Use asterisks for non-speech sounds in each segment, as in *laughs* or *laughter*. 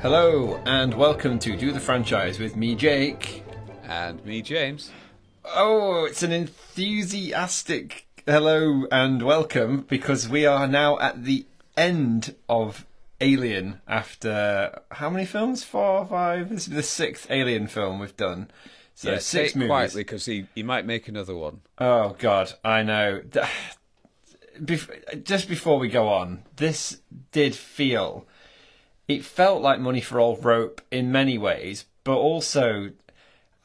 Hello and welcome to Do the Franchise with me, Jake. And me, James. Oh, it's an enthusiastic hello and welcome because we are now at the end of Alien after how many films? Four, five? This is the sixth Alien film we've done. So yeah, six movies. quietly because he, he might make another one. Oh God, I know. Bef- just before we go on, this did feel. It felt like money for old rope in many ways, but also,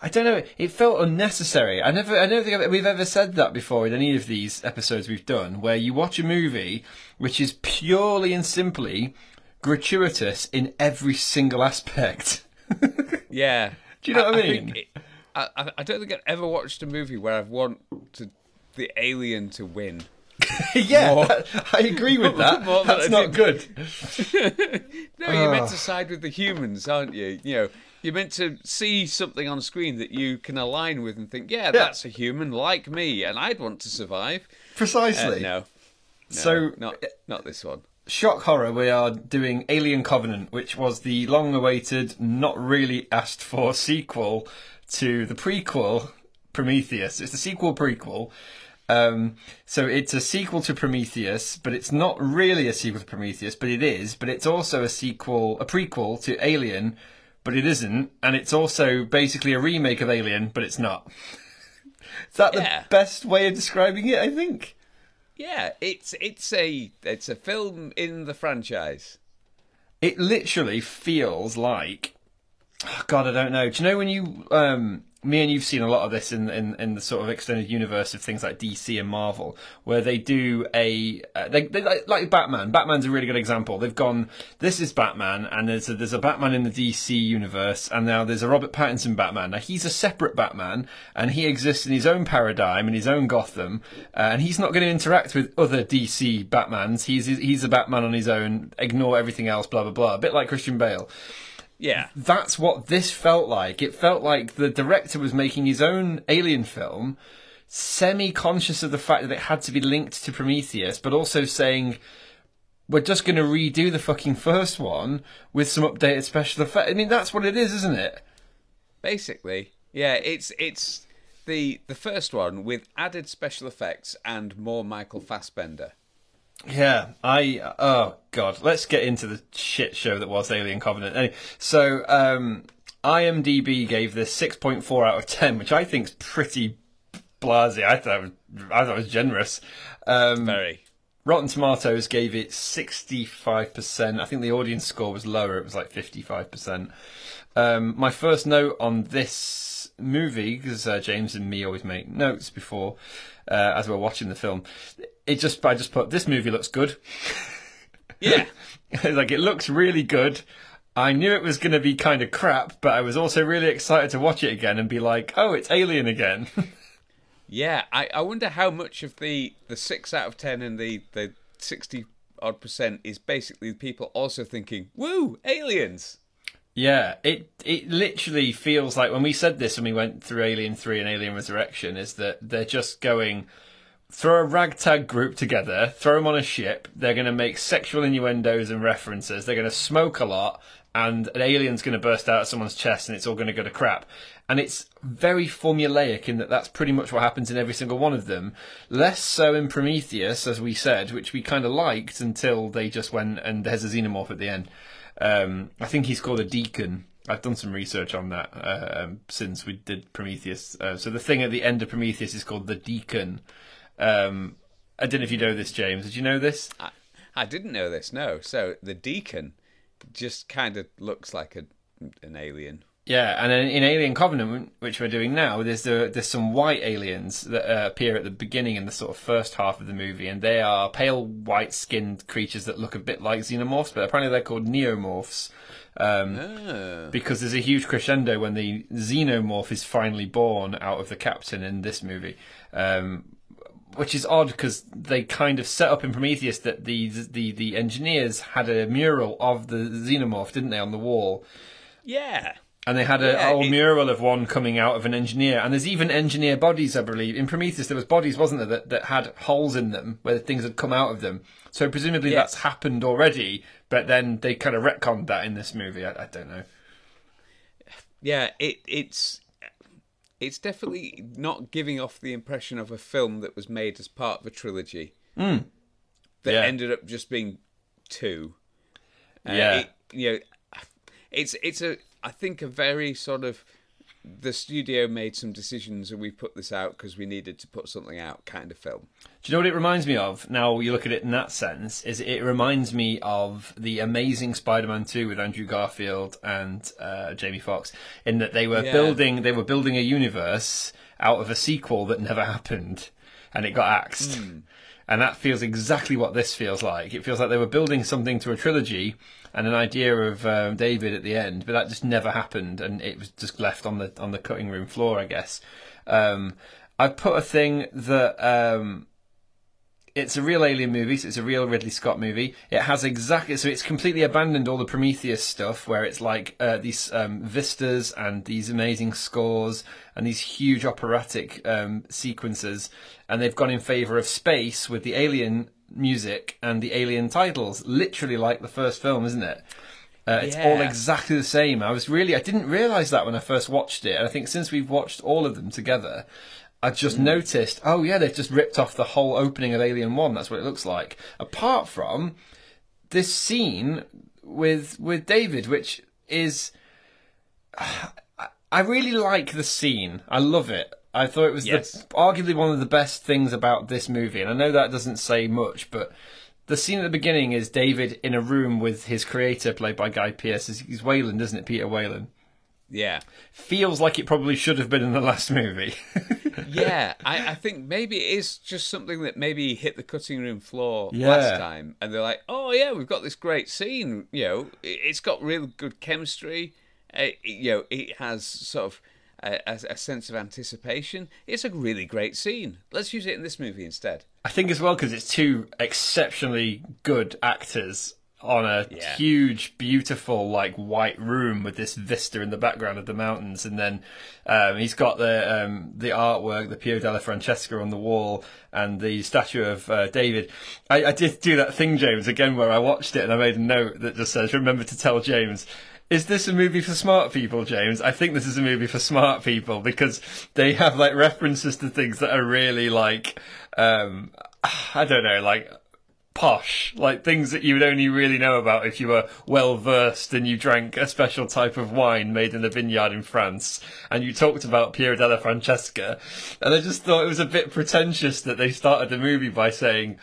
I don't know. It felt unnecessary. I never, I don't think we've ever said that before in any of these episodes we've done, where you watch a movie which is purely and simply gratuitous in every single aspect. *laughs* Yeah. Do you know what I mean? think it- I, I, don't think I've ever watched a movie where I've wanted the alien to win. *laughs* yeah, More- *laughs* I agree with *laughs* that. That's not good. No, you're meant to side with the humans, aren't you? You know, you're meant to see something on screen that you can align with and think, yeah, that's a human like me, and I'd want to survive. Uh, Precisely. no, no, So- not not this one. shock horror, we are doing Alien Covenant, which was the long awaited, not really asked for sequel to the prequel Prometheus. It's the sequel prequel. Um, so it's a sequel to Prometheus, but it's not really a sequel to Prometheus, but it is. But it's also a sequel, a prequel to Alien, but it isn't. And it's also basically a remake of Alien, but it's not. *laughs* Is that Yeah. the best way of describing it? I think. Yeah, it's it's a it's a film in the franchise. it literally feels like oh God, I don't know. Do you know when you um me and you've seen a lot of this in in, in the sort of extended universe of things like DC and Marvel, where they do a uh, they, they like, like Batman. Batman's a really good example. They've gone, this is Batman, and there's a, there's a Batman in the DC universe, and now there's a Robert Pattinson Batman. Now he's a separate Batman, and he exists in his own paradigm in his own Gotham, uh, and he's not going to interact with other DC Batmans. He's he's a Batman on his own. Ignore everything else. Blah blah blah. A bit like Christian Bale Yeah, that's what this felt like. It felt like the director was making his own alien film, semi conscious of the fact that it had to be linked to Prometheus, but also saying, we're just going to redo the fucking first one with some updated special effects. I mean, that's what it is, isn't it? basically, yeah. It's it's the the first one with added special effects and more Michael Fassbender. Yeah, I oh god, let's get into the shit show that was Alien Covenant. Anyway, so um, IMDb gave this six point four out of ten, which I think is pretty blasé. I thought it was, I thought it was generous. Um, Very. Rotten Tomatoes gave it sixty five percent. I think the audience score was lower; it was like fifty five percent. Um, my first note on this movie, because uh, James and me always make notes before uh, as we're watching the film. It just I just put this movie looks good. Yeah, *laughs* like it looks really good. I knew it was going to be kind of crap, but I was also really excited to watch it again and be like, "Oh, it's Alien again." *laughs* yeah. I, I wonder how much of the the six out of ten and the the sixty odd percent is basically people also thinking, "Woo, aliens." Yeah, it it literally feels like when we said this when we went through Alien Three and Alien Resurrection, is that they're just going throw a ragtag group together, throw them on a ship. They're going to make sexual innuendos and references. They're going to smoke a lot, and an alien's going to burst out of someone's chest, and it's all going to go to crap. And it's very formulaic in that that's pretty much what happens in every single one of them. Less so in Prometheus, as we said, which we kind of liked until they just went and there's a xenomorph at the end. Um, I think he's called a deacon. I've done some research on that uh, um, since we did Prometheus. Uh, so the thing at the end of Prometheus is called the deacon. Um, I don't know if you know this, James. Did you know this? I, I didn't know this. No, so the deacon just kind of looks like a an alien. Yeah, and then in Alien Covenant, which we're doing now, there's the, there's some white aliens that uh, appear at the beginning in the sort of first half of the movie, and they are pale white-skinned creatures that look a bit like xenomorphs, but apparently they're called neomorphs. Um, Ah. because there's a huge crescendo when the xenomorph is finally born out of the captain in this movie, um, which is odd because they kind of set up in Prometheus that the the the engineers had a mural of the xenomorph, didn't they, on the wall? Yeah. And they had a Yeah, whole it- mural of one coming out of an engineer, and there's even engineer bodies, I believe. In Prometheus, there was bodies, wasn't there, that, that had holes in them where things had come out of them. So presumably Yeah. that's happened already, but then they kind of retconned that in this movie. I, I don't know. yeah, it it's it's definitely not giving off the impression of a film that was made as part of a trilogy that Yeah. ended up just being two. Uh, Yeah. it- you know, it's it's a I think a very sort of the studio made some decisions and we put this out because we needed to put something out kind of film. Do you know what it reminds me of? Now you look at it in that sense, is it reminds me of the Amazing Spider-Man 2 with Andrew Garfield and uh, Jamie Foxx, in that they were Yeah. building they were building a universe out of a sequel that never *laughs* happened, and it got axed. And that feels exactly what this feels like. It feels like they were building something to a trilogy and an idea of um, David at the end, but that just never happened, and it was just left on the on the cutting room floor, I guess. Um, I put a thing that um, it's a real alien movie, so it's a real Ridley Scott movie. It has exactly so it's completely abandoned all the Prometheus stuff, where it's like uh, these um, vistas and these amazing scores and these huge operatic um, sequences, and they've gone in favor of space with the alien music and the alien titles, literally like the first film, isn't it? Uh, it's all exactly the same. I was really, I didn't realize that when I first watched it, and I think since we've watched all of them together, I just noticed, oh yeah, they've just ripped off the whole opening of Alien One. That's what it looks like. Apart from this scene with with David, which is, I- *sighs* I really like the scene. I love it. I thought it was Yes. the, arguably one of the best things about this movie, and I know that doesn't say much, but the scene at the beginning is David in a room with his creator, played by Guy Pearce. He's Weyland, isn't it? Peter Weyland. Yeah. Feels like it probably should have been in the last movie. *laughs* yeah, I, I *laughs* think maybe it is just something that maybe hit the cutting room floor Yeah. last time, and they're like, "Oh yeah, we've got this great scene. You know, it- it's got real good chemistry. Uh, you know, it has sort of a, a, a sense of anticipation. It's a really great scene. Let's use it in this movie instead." I think as well because it's two exceptionally good actors on a Yeah. huge, beautiful, like white room with this vista in the background of the mountains, and then um, he's got the um, the artwork, the Piero della Francesca on the wall, and the statue of uh, David. I, I did do that thing, James, again where I watched it and I made a note that just says, "Remember to tell James." Is this a movie for smart people, James? I think this is a movie for smart people because they have like references to things that are really like, um, I don't know, like posh, like things that you would only really know about if you were well versed and you drank a special type of wine made in a vineyard in France and you talked about Piero della Francesca. And I just thought it was a bit pretentious that they started the movie by saying,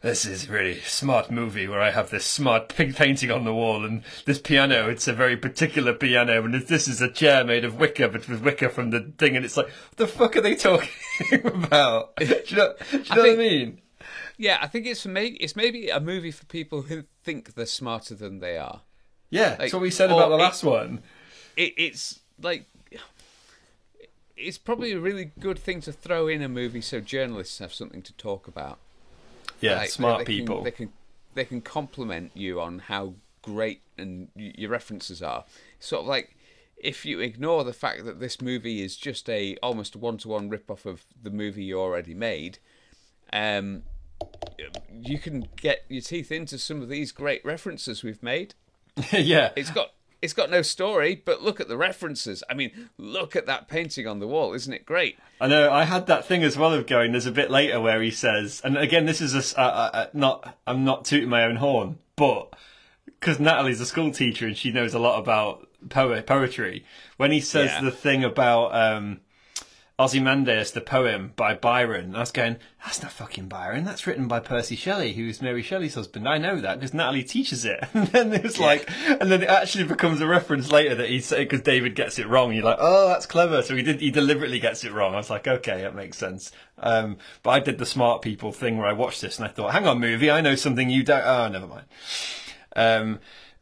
this is a really smart movie where I have this smart pig *laughs* painting on the wall and this piano, it's a very particular piano and this is a chair made of wicker, but with wicker from the thing and it's like, what the fuck are they talking *laughs* about? Do you know, do you know what I mean? Yeah, I think it's maybe it's maybe a movie for people who think they're smarter than they are. Yeah, that's what we said about the it- last one. it, it's like it's probably a really good thing to throw in a movie so journalists have something to talk about. Yeah, Like, smart they people. Can, they can they can compliment you on how great and your references are. Sort of like if you ignore the fact that this movie is just a almost one to one rip off of the movie you already made, um, you can get your teeth into some of these great references we've made. *laughs* yeah, It's got it's got no story, but look at the references. I mean, look at that painting on the wall, isn't it great? I know. I had that thing as well of going. There's a bit later where he says, and again, this is a uh, uh, not. I'm not tooting my own horn, but because Natalie's a school teacher and she knows a lot about poet poetry. When he says Yeah. the thing about um, Ozymandias, the poem by Byron, I was going, that's not fucking Byron. That's written by Percy Shelley, who's Mary Shelley's husband. I know that because Natalie teaches it. *laughs* And then it was like, and then it actually becomes a reference later that he he's because David gets it wrong. You're like, oh, that's clever. So he did. He deliberately gets it wrong. I was like, okay, that makes sense. Um, but I did the smart people thing where I watched this and I thought, hang on, movie, I know something you don't. Oh, never mind. Um,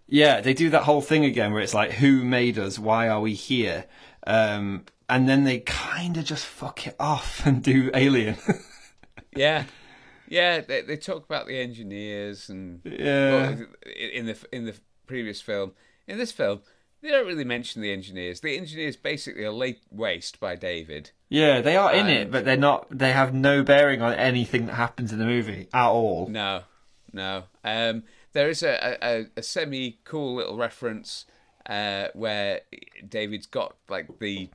yeah, they do that whole thing again where it's like, who made us? Why are we here? Um, and then they kind of just fuck it off *laughs* and do Alien. *laughs* Yeah, yeah. They they talk about the engineers and yeah. well, in the in the previous film. In this film, They don't really mention the engineers. The engineers basically are laid waste by David. Yeah, they are in it, but they're not. They have no bearing on anything that happens in the movie at all. No, no. Um, there is a, a, a semi cool little reference uh, where David's got like the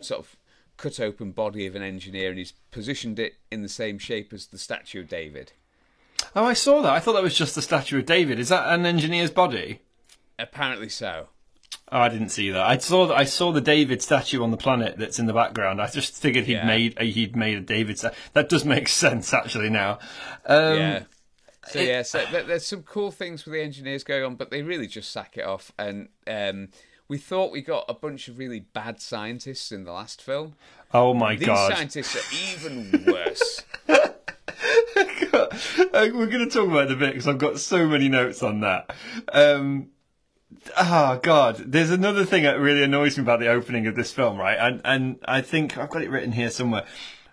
sort of cut open body of an engineer and he's positioned it in the same shape as the statue of David. Oh, I saw that. I thought that was just the statue of David. Is that an engineer's body? Apparently so. Oh, I didn't see that. I saw that. I saw the David statue on the planet that's in the background. I just figured he'd Yeah. made he'd made a David. Sta- that does make *laughs* sense actually now. Um, yeah. So yeah, so there's some cool things with the engineers going on, but they really just sack it off. And um, we thought we got a bunch of really bad scientists in the last film. Oh my These god. scientists are even worse. *laughs* We're going to talk about it a bit because I've got so many notes on that. Um, oh God, there's another thing that really annoys me about the opening of this film, right? And and I think I've got it written here somewhere.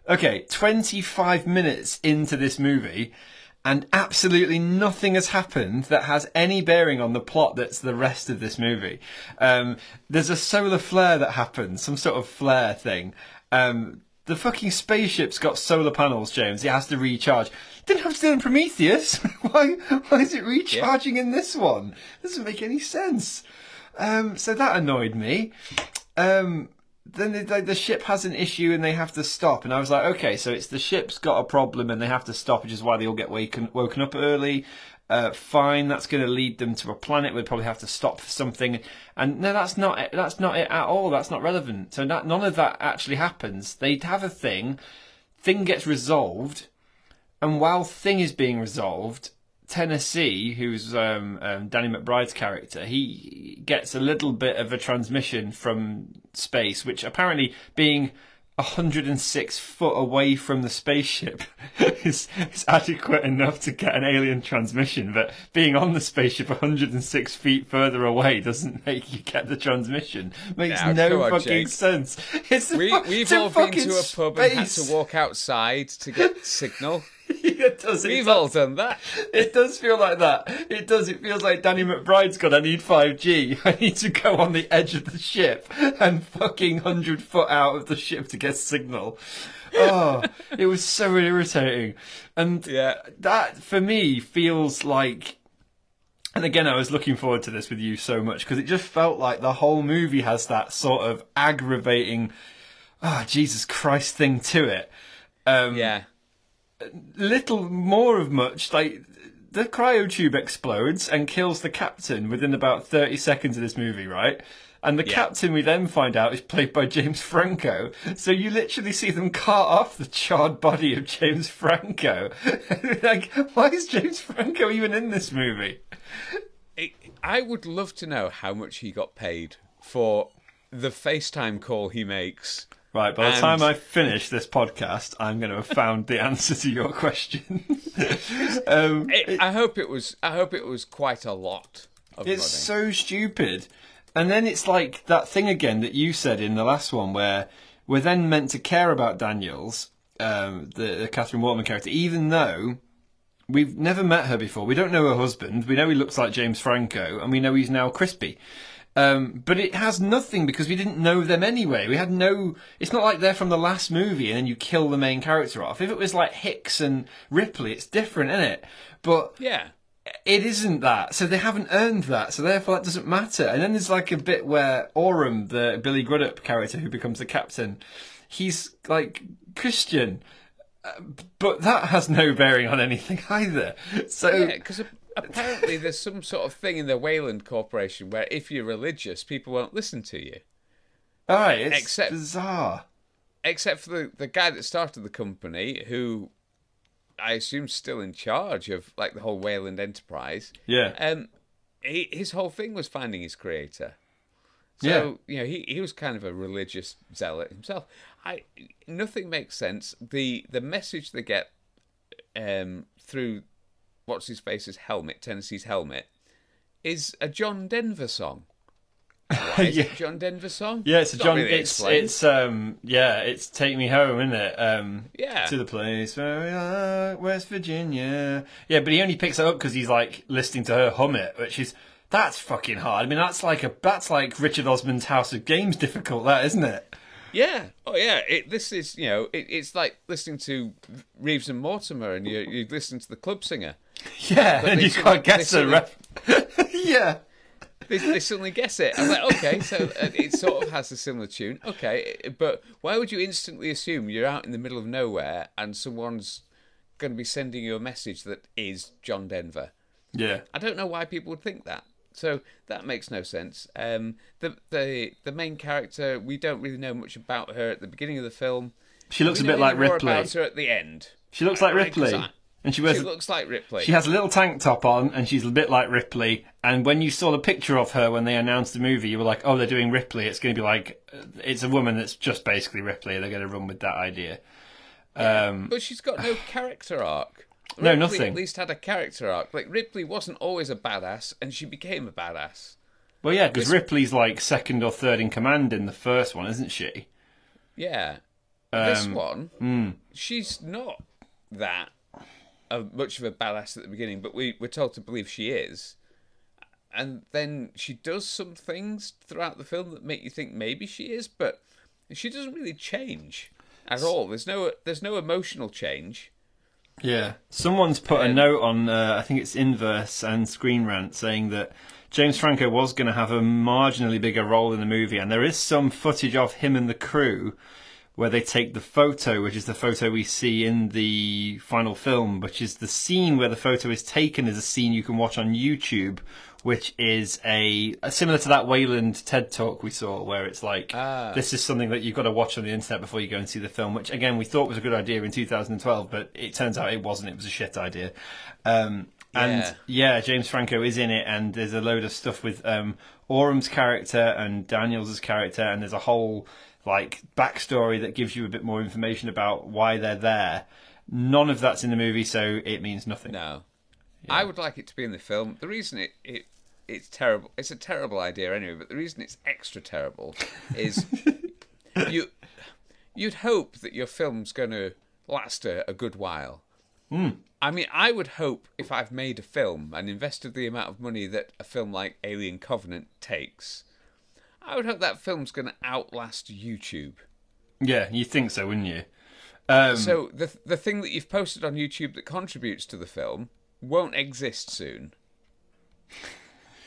Okay, 25 minutes into this movie, and absolutely nothing has happened that has any bearing on the plot that's the rest of this movie. Um, there's a solar flare that happens, some sort of flare thing. Um, the fucking spaceship's got solar panels, James. It has to recharge. Didn't have to do it in Prometheus. *laughs* why? Why is it recharging in this one? Doesn't make any sense. Um, so that annoyed me. Um, then the, the, the ship has an issue and they have to stop. And I was like, okay, so it's the ship's got a problem and they have to stop, which is why they all get waken, woken up early. Uh, fine, that's going to lead them to a planet. We'd probably have to stop for something. And no, that's not it. That's not it at all. That's not relevant. So that, none of that actually happens. They have a thing. Thing gets resolved. And while Thing is being resolved, Tennessee, who's um, um, Danny McBride's character, he gets a little bit of a transmission from space, which apparently being 106 foot away from the spaceship *laughs* is, is adequate enough to get an alien transmission, but being on the spaceship 106 feet further away doesn't make you get the transmission. Makes Now, no on, fucking Jake. sense. It's We, fu- we've all been to a pub and had to walk outside to get signal. *laughs* *laughs* it does, it We've does. all done that. *laughs* It does feel like that. It does. It feels like Danny McBride's got. I need five G. *laughs* I need to go on the edge of the ship and fucking hundred foot out of the ship to get signal. Oh, it was so irritating, and Yeah. that for me feels like. And again, I was looking forward to this with you so much because it just felt like the whole movie has that sort of aggravating, ah, Jesus Christ thing to it. Um, Yeah. Little more of much. Like the cryotube explodes and kills the captain within about thirty seconds of this movie, right? And the Yeah. captain we then find out is played by James Franco. So you literally see them cart off the charred body of James Franco. *laughs* like, why is James Franco even in this movie? It, I would love to know how much he got paid for the FaceTime call he makes. Right, by the And- time I finish this podcast, I'm going to have found the answer to your question. *laughs* um, It, I hope it was. I hope it was quite a lot of It's money. so stupid. And then it's like that thing again that you said in the last one where we're then meant to care about Daniels, um, the, the Catherine Waterman character, even though we've never met her before. We don't know her husband. We know he looks like James Franco, and we know he's now crispy. Um, but it has nothing because we didn't know them anyway. We had no. It's not like they're from the last movie and then you kill the main character off. If it was like Hicks and Ripley, it's different, isn't it? But Yeah. it isn't that. So they haven't earned that. So therefore that doesn't matter. And then there's like a bit where Oram, the Billy Crudup character who becomes the captain, he's like Christian. Uh, But that has no bearing on anything *laughs* either. So Yeah, because apparently there's some sort of thing in the Weyland Corporation where if you're religious, people won't listen to you. all right, it's Except- bizarre. Except for the, the guy that started the company, who I assume still in charge of like the whole Weyland enterprise. Yeah. Um, he, his whole thing was finding his creator. So you know, he, he was kind of a religious zealot himself. I nothing makes sense. The the message they get um, through what's his face's helmet, Tennessee's helmet, is a John Denver song. *laughs* Why is it Yeah. a John Denver song? Yeah, it's a John. really it's explained. it's um yeah, it's Take Me Home, isn't it? Um, Yeah. to the place where we are, West Virginia. Yeah, but he only picks it up because he's like listening to her hum it, which is That's fucking hard. I mean, that's like a that's like Richard Osman's House of Games difficult, that isn't it? Yeah. Oh, yeah. It, this is, you know, it, it's like listening to Reeves and Mortimer, and you you listen to the club singer. *laughs* Yeah, and you can't guess sort ref. *laughs* yeah. They, they suddenly guess it. I'm like, okay, so uh, it sort of has a similar tune. Okay, but why would you instantly assume you're out in the middle of nowhere and someone's going to be sending you a message that is John Denver? Yeah. I don't know why people would think that. So that makes no sense. Um, the the the main character, we don't really know much about her at the beginning of the film. She looks We a bit like more Ripley. about her at the end. She looks like Ripley. I- And she wears She looks like Ripley. She has a little tank top on, and she's a bit like Ripley. And when you saw the picture of her when they announced the movie, you were like, "Oh, they're doing Ripley. It's going to be like uh, it's a woman that's just basically Ripley. They're going to run with that idea." Um, But she's got no *sighs* character arc. No, nothing. At least had a character arc. Like Ripley wasn't always a badass, and she became a badass. well, yeah, because Ripley's like second or third in command in the first one, isn't she? Yeah. this Um, one, she's not that uh, much of a badass at the beginning, but we we're told to believe she is. And then she does some things throughout the film that make you think maybe she is, but she doesn't really change at all. There's no there's no emotional change. Yeah. Someone's put a Um, note on, uh, I think it's Inverse and Screen Rant, saying that James Franco was going to have a marginally bigger role in the movie, and there is some footage of him and the crew where they take the photo, which is the photo we see in the final film, which is the scene where the photo is taken is a scene you can watch on YouTube, which is a, similar to that Weyland TED talk we saw, where it's like Ah. this is something that you've got to watch on the internet before you go and see the film, which again we thought was a good idea in 2012, but it turns out it wasn't. It was a shit idea. Um, and Yeah. yeah, James Franco is in it, and there's a load of stuff with um, Oram's character and Daniels' character, and there's a whole like backstory that gives you a bit more information about why they're there. None of that's in the movie, so it means nothing. No. I would like it to be in the film. The reason it, it it's terrible it's a terrible idea anyway, but the reason it's extra terrible is *laughs* you you'd hope that your film's gonna last a, a good while. Hmm. I mean, I would hope if I've made a film and invested the amount of money that a film like Alien Covenant takes, I would hope that film's going to outlast YouTube. Yeah, you think so, wouldn't you? Um, So the the thing that you've posted on YouTube that contributes to the film won't exist soon.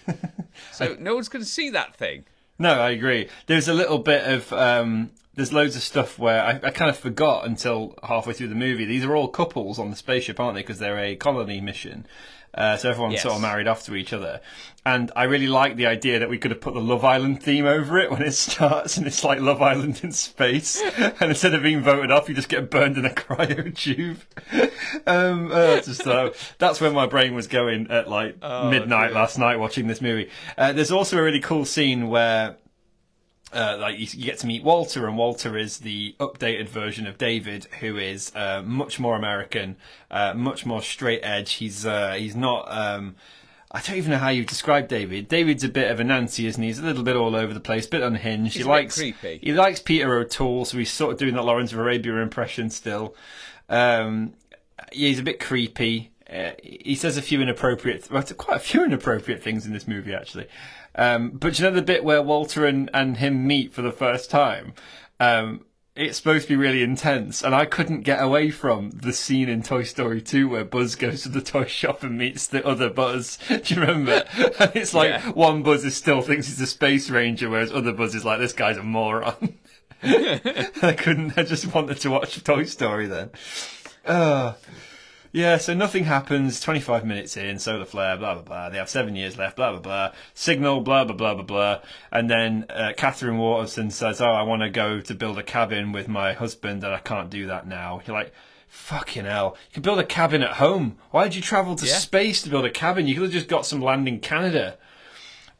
*laughs* so no one's going to see that thing. No, I agree. There's a little bit of um, there's loads of stuff where I, I kind of forgot until halfway through the movie. These are all couples on the spaceship, aren't they? Because they're a colony mission. Uh, so everyone's Yes. sort of married off to each other. And I really like the idea that we could have put the Love Island theme over it when it *laughs* starts, and it's like Love Island in space. *laughs* and instead of being voted off, you just get burned in a *laughs* cryo tube. um, uh, just, uh, that's where my brain was going at like midnight dear. last night watching this movie. Uh, there's also a really cool scene where uh, like you, you get to meet Walter, and Walter is the updated version of David, who is uh, much more American, uh, much more straight edge. He's uh, he's not. Um, I don't even know how you describe David. David's a bit of a Nancy, isn't he? He's a little bit all over the place, a bit unhinged. He's he likes creepy. he likes Peter O'Toole, so he's sort of doing that Lawrence of Arabia impression still. Um, yeah, he's a bit creepy. Uh, he says a few inappropriate, well, quite a few inappropriate things in this movie actually. Um, but you know the bit where Walter and, and him meet for the first time? Um, it's supposed to be really intense, and I couldn't get away from the scene in Toy Story 2 where Buzz goes to the toy shop and meets the other Buzz. *laughs* Do you remember? *laughs* And it's like Yeah. one Buzz is still thinks he's a space ranger, whereas other Buzz is like, this guy's a moron. *laughs* I couldn't, I just wanted to watch Toy Story then. Uh, yeah, so nothing happens. 25 minutes in, solar flare, blah, blah, blah. They have seven years left, blah, blah, blah. Signal, blah, blah, blah, blah, blah. And then uh, Katherine Waterston says, Oh, I want to go to build a cabin with my husband, and I can't do that now. You're like, Fucking hell. You can build a cabin at home. Why did you travel to Yeah. space to build a cabin? You could have just got some land in Canada.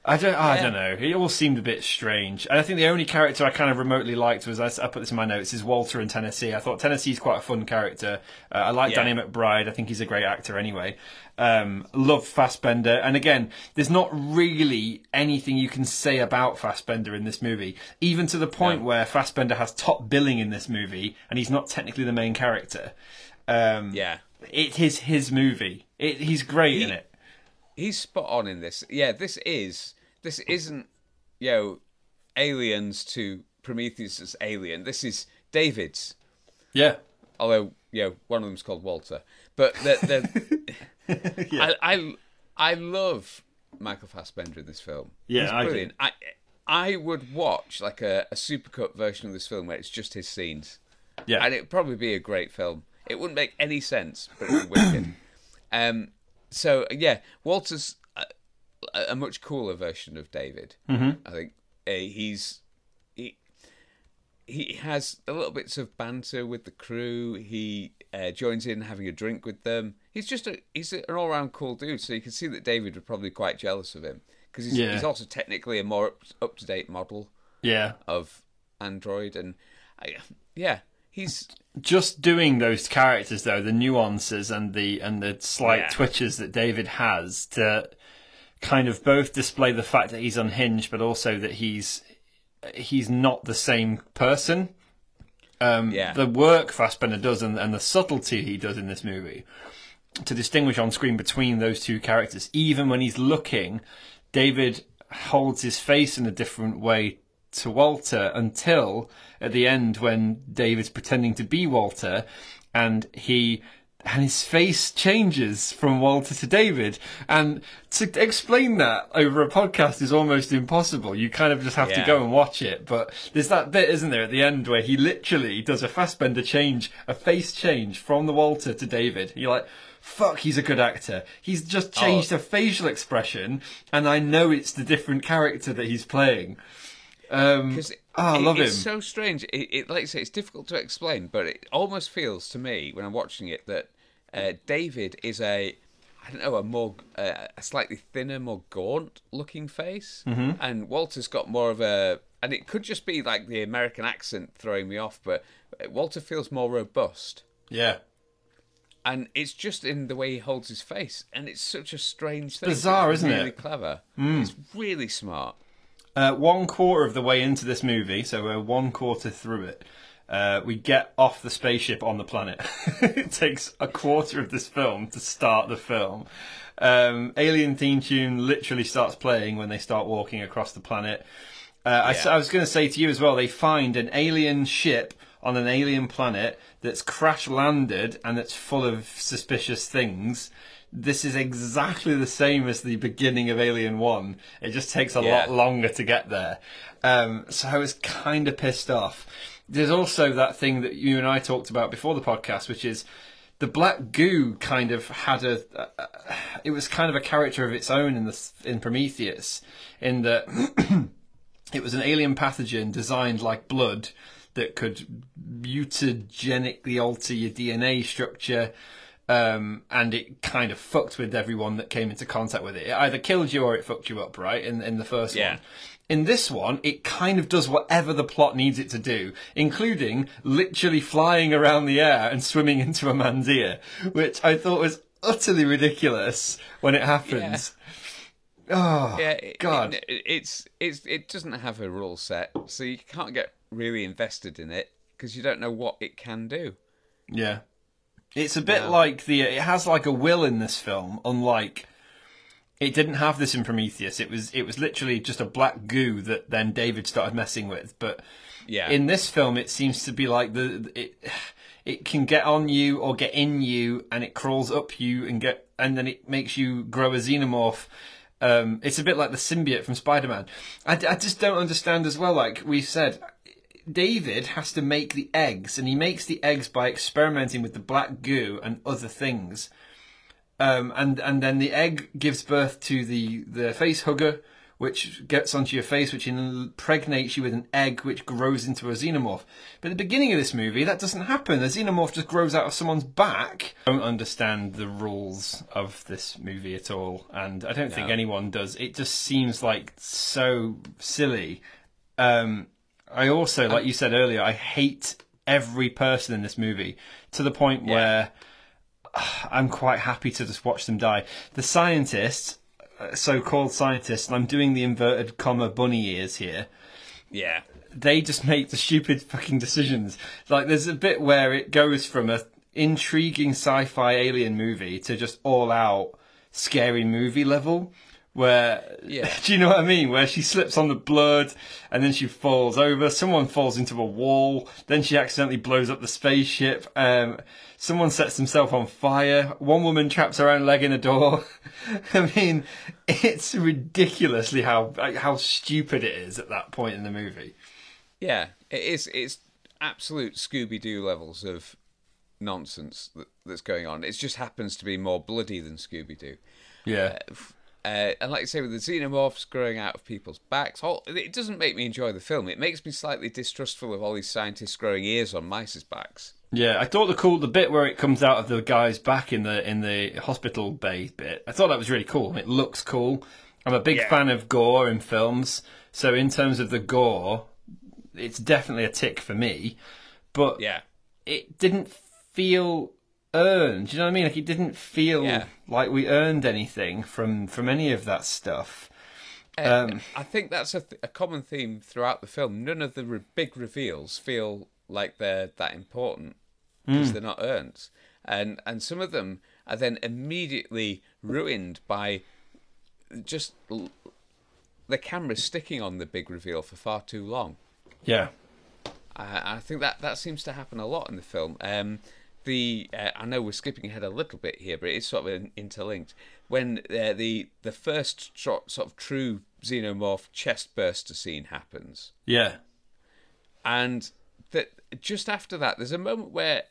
I don't. I Yeah. don't know. It all seemed a bit strange, and I think the only character I kind of remotely liked was I, put this in my notes is Walter in Tennessee. I thought Tennessee's quite a fun character. Uh, I like Yeah. Danny McBride. I think he's a great actor anyway. Um, love Fassbender, and again, there's not really anything you can say about Fassbender in this movie, even to the point where Fassbender has top billing in this movie, and he's not technically the main character. Um, Yeah. it is his movie. It, he's great in it. he's spot on in this. Yeah, this is this isn't you know aliens to Prometheus' alien. This is David's. Yeah. Although you know one of them's called Walter, but the, the *laughs* I, I I love Michael Fassbender in this film. Yeah, He's I do. I I would watch like a, a supercut version of this film where it's just his scenes, Yeah. and it'd probably be a great film. It wouldn't make any sense, but it would be wicked. *clears throat* Um, so yeah, Walter's a, much cooler version of David. Mm-hmm. I think uh, he's he he has a little bits of banter with the crew. He uh, joins in having a drink with them. He's just a he's an all round cool dude. So you can see that David would probably be quite jealous of him because he's, Yeah. he's also technically a more up to date model yeah. of Android, and I, yeah, he's just doing those characters though the nuances and the and the slight Yeah. twitches that david has to kind of both display the fact that he's unhinged but also that he's he's not the same person um Yeah. the work fassbender does and, and the subtlety he does in this movie to distinguish on screen between those two characters even when he's looking david holds his face in a different way to Walter until at the end when David's pretending to be Walter and he and his face changes from Walter to David. And to explain that over a podcast is almost impossible. You kind of just have to go and watch it. But there's that bit isn't there at the end where he literally does a Fassbender change a face change from the Walter to David. You're like fuck he's a good actor. He's just changed a facial expression and I know it's the different character that he's playing. Um, oh, I love it's him. so strange. It, it like I say, it's difficult to explain, but it almost feels to me when I'm watching it that uh, David is a I don't know a more uh, a slightly thinner, more gaunt looking face, Mm-hmm. and Walter's got more of a and it could just be like the American accent throwing me off, but Walter feels more robust. yeah. And it's just in the way he holds his face, and it's such a strange thing. bizarre, It's isn't really it? Mm. clever. It's really smart. Uh, one quarter of the way into this movie, so we're one quarter through it. Uh, we get off the spaceship on the planet. *laughs* it takes a quarter of this film to start the film. Um, alien theme tune literally starts playing when they start walking across the planet. Uh, I Yeah. I, was going to say to you as well, they find an alien ship on an alien planet that's crash landed and that's full of suspicious things. This is exactly the same as the beginning of Alien 1. It just takes a Yeah. lot longer to get there. Um, so I was kind of pissed off. There's also that thing that you and I talked about before the podcast, which is the black goo kind of had a, uh, it was kind of a character of its own in the in Prometheus, in that *clears throat* it was an alien pathogen designed like blood that could mutagenically alter your DNA structure. Um, and it kind of fucked with everyone that came into contact with it. It either killed you or it fucked you up, right? In in the first Yeah. one. In this one, it kind of does whatever the plot needs it to do, including literally flying around the air and swimming *laughs* into a man's ear, which I thought was utterly ridiculous when it happens. Yeah. Oh, Yeah, it- God. it- it's it's it doesn't have a rule set, so you can't get really invested in it because you don't know what it can do. Yeah. It's a bit Yeah. like the. It has like a will in this film, unlike. It didn't have this in Prometheus. It was it was literally just a black goo that then David started messing with. But Yeah, in this film, it seems to be like the it it can get on you or get in you, and it crawls up you and get and then it makes you grow a xenomorph. Um, it's a bit like the symbiote from Spider-Man. I, I just don't understand as well. Like we said, David has to make the eggs, and he makes the eggs by experimenting with the black goo and other things. Um, and and then the egg gives birth to the the face hugger, which gets onto your face, which impregnates you with an egg, which grows into a xenomorph. But at the beginning of this movie, that doesn't happen. The xenomorph just grows out of someone's back. I don't understand the rules of this movie at all, and I don't think anyone does. It just seems like so silly. Um, I also, like you said earlier, I hate every person in this movie to the point where *sighs* I'm quite happy to just watch them die. The scientists, uh, so-called scientists, and I'm doing the inverted comma bunny ears here. yeah, They just make the stupid fucking decisions. Like there's a bit where it goes from a intriguing sci-fi alien movie to just all out scary movie level. Where Yeah. *laughs* do you know what I mean? Where she slips on the blood and then she falls over. Someone falls into a wall. Then she accidentally blows up the spaceship. Um, someone sets himself on fire. One woman traps her own leg in a door. *laughs* I mean, it's ridiculously how how stupid it is at that point in the movie. Yeah, it is. It's absolute Scooby Doo levels of nonsense that, that's going on. It just happens to be more bloody than Scooby Doo. Yeah. Uh, Uh, and like I say, with the xenomorphs growing out of people's backs, all, it doesn't make me enjoy the film. It makes me slightly distrustful of all these scientists growing ears on mice's backs. Yeah, I thought the cool the bit where it comes out of the guy's back in the in the hospital bay bit. I thought that was really cool. It looks cool. I'm a big Yeah. fan of gore in films, so in terms of the gore, it's definitely a tick for me. But Yeah, it didn't feel earned. Do you know what I mean? Like it didn't feel Yeah. like we earned anything from from any of that stuff. Uh, Um, I think that's a, th- a common theme throughout the film. None of the re- big reveals feel like they're that important because they're not earned, and and some of them are then immediately ruined by just l- the camera sticking on the big reveal for far too long. Yeah. I, I think that that seems to happen a lot in the film. Um, the uh, I know we're skipping ahead a little bit here, but it's sort of in- interlinked. When uh, the the first sort of true xenomorph chest burster scene happens, Yeah. and that just after that, there's a moment where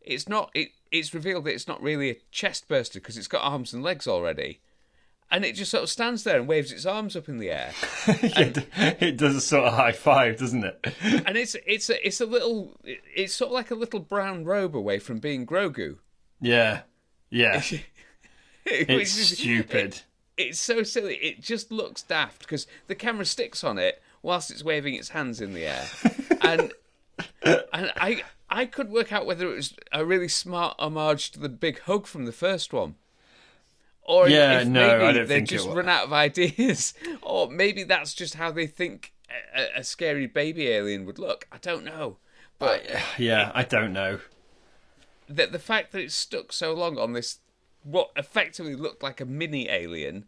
it's not it it's revealed that it's not really a chest burster because it's got arms and legs already. And it just sort of stands there and waves its arms up in the air. *laughs* it, it does a sort of high five, doesn't it? *laughs* and it's it's a, it's a little it's sort of like a little brown robe away from being Grogu. Yeah. Yeah. *laughs* It's is- stupid. it- it's so silly. It just looks daft because the camera sticks on it whilst it's waving its hands in the air, and and I I could work out whether it was a really smart homage to the big hug from the first one. Or Yeah, if no, maybe I don't they've think it just run out of *laughs* ideas, or maybe that's just how they think a, a scary baby alien would look. I don't know, but Yeah, I don't know. the the fact that it's stuck so long on this what effectively looked like a mini alien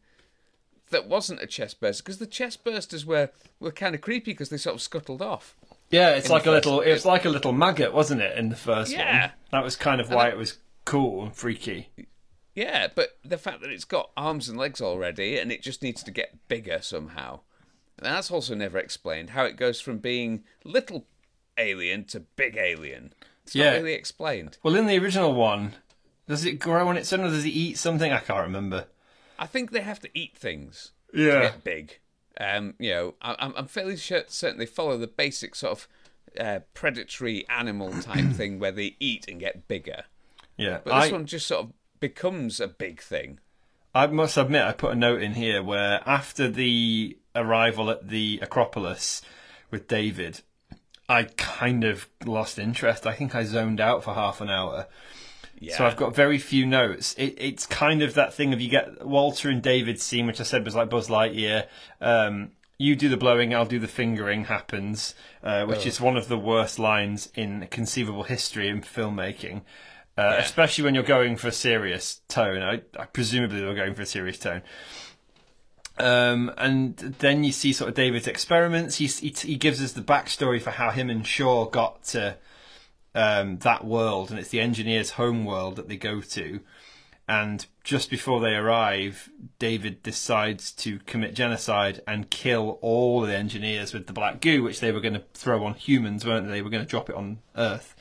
that wasn't a chest burster because the chest bursters were were kind of creepy because they sort of scuttled off. Yeah, it's like a little. It's like a little maggot, wasn't it, in the first Yeah. one? That was kind of why it was cool and freaky. Yeah, but the fact that it's got arms and legs already and it just needs to get bigger somehow. And that's also never explained how it goes from being little alien to big alien. It's Yeah. not really explained. Well, in the original one, does it grow on its own or does it eat something? I can't remember. I think they have to eat things. Yeah. get big. Um, you know, I, I'm, I'm fairly sure, certain they follow the basic sort of uh, predatory animal type *clears throat* thing where they eat and get bigger. Yeah, But this I, one just sort of becomes a big thing. I must admit, I put a note in here where after the arrival at the Acropolis with David, I kind of lost interest. I think I zoned out for half an hour. Yeah. So I've got very few notes. It, it's kind of that thing of you get Walter and David scene, which I said was like Buzz Lightyear. Um, you do the blowing, I'll do the fingering. Happens, uh, which is one of the worst lines in conceivable history in filmmaking. Uh, Yeah. Especially when you're going for a serious tone. I, I presumably they were going for a serious tone. Um, and then you see sort of David's experiments. He, he he gives us the backstory for how him and Shaw got to um, that world, and it's the engineer's home world that they go to. And just before they arrive, David decides to commit genocide and kill all the engineers with the black goo, which they were going to throw on humans, weren't they? They were going to drop it on Earth.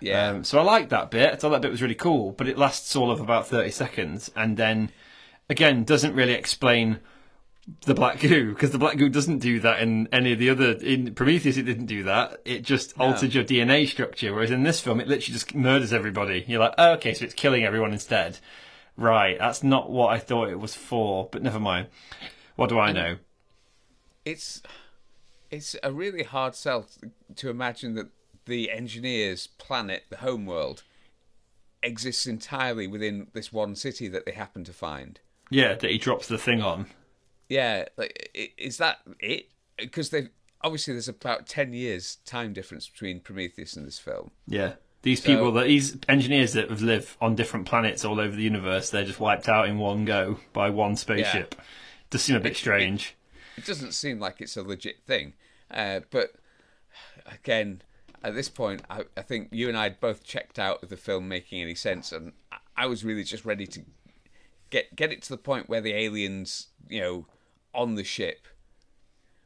Yeah. Um, so I liked that bit. I thought that bit was really cool, but it lasts all of about 30 seconds and then, again, doesn't really explain the black goo because the black goo doesn't do that in any of the other. In Prometheus, it didn't do that. It just altered your DNA structure, whereas in this film, it literally just murders everybody. You're like, oh, okay, so it's killing everyone instead. Right, that's not what I thought it was for, but never mind. What do I know? it's it's a really hard sell to imagine that the engineers' planet, the home world, exists entirely within this one city that they happen to find. Yeah, that he drops the thing on. Yeah, like is that it? Because they obviously there's about ten years time difference between Prometheus and this film. Yeah. These So- people, that these engineers that have lived on different planets all over the universe, they're just wiped out in one go by one spaceship. Does seem a bit strange. it doesn't seem like it's a legit thing. Uh, but again, at this point, I, I think you and I had both checked out of the film making any sense, and I, was really just ready to get get it to the point where the aliens, you know, on the ship,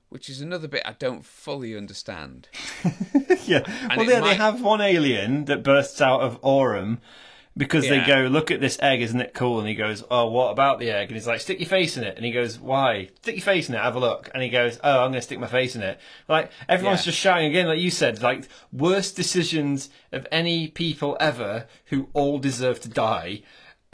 which is another bit I don't fully understand. *laughs* yeah. Well, it yeah, they have one alien that bursts out of Oram because they go, look at this egg, isn't it cool? And he goes, oh, what about the egg? And he's like, stick your face in it. And he goes, why? Stick your face in it, have a look. And he goes, oh, I'm going to stick my face in it. Like, everyone's Yeah. just shouting again, like you said, like, worst decisions of any people ever who all deserve to die.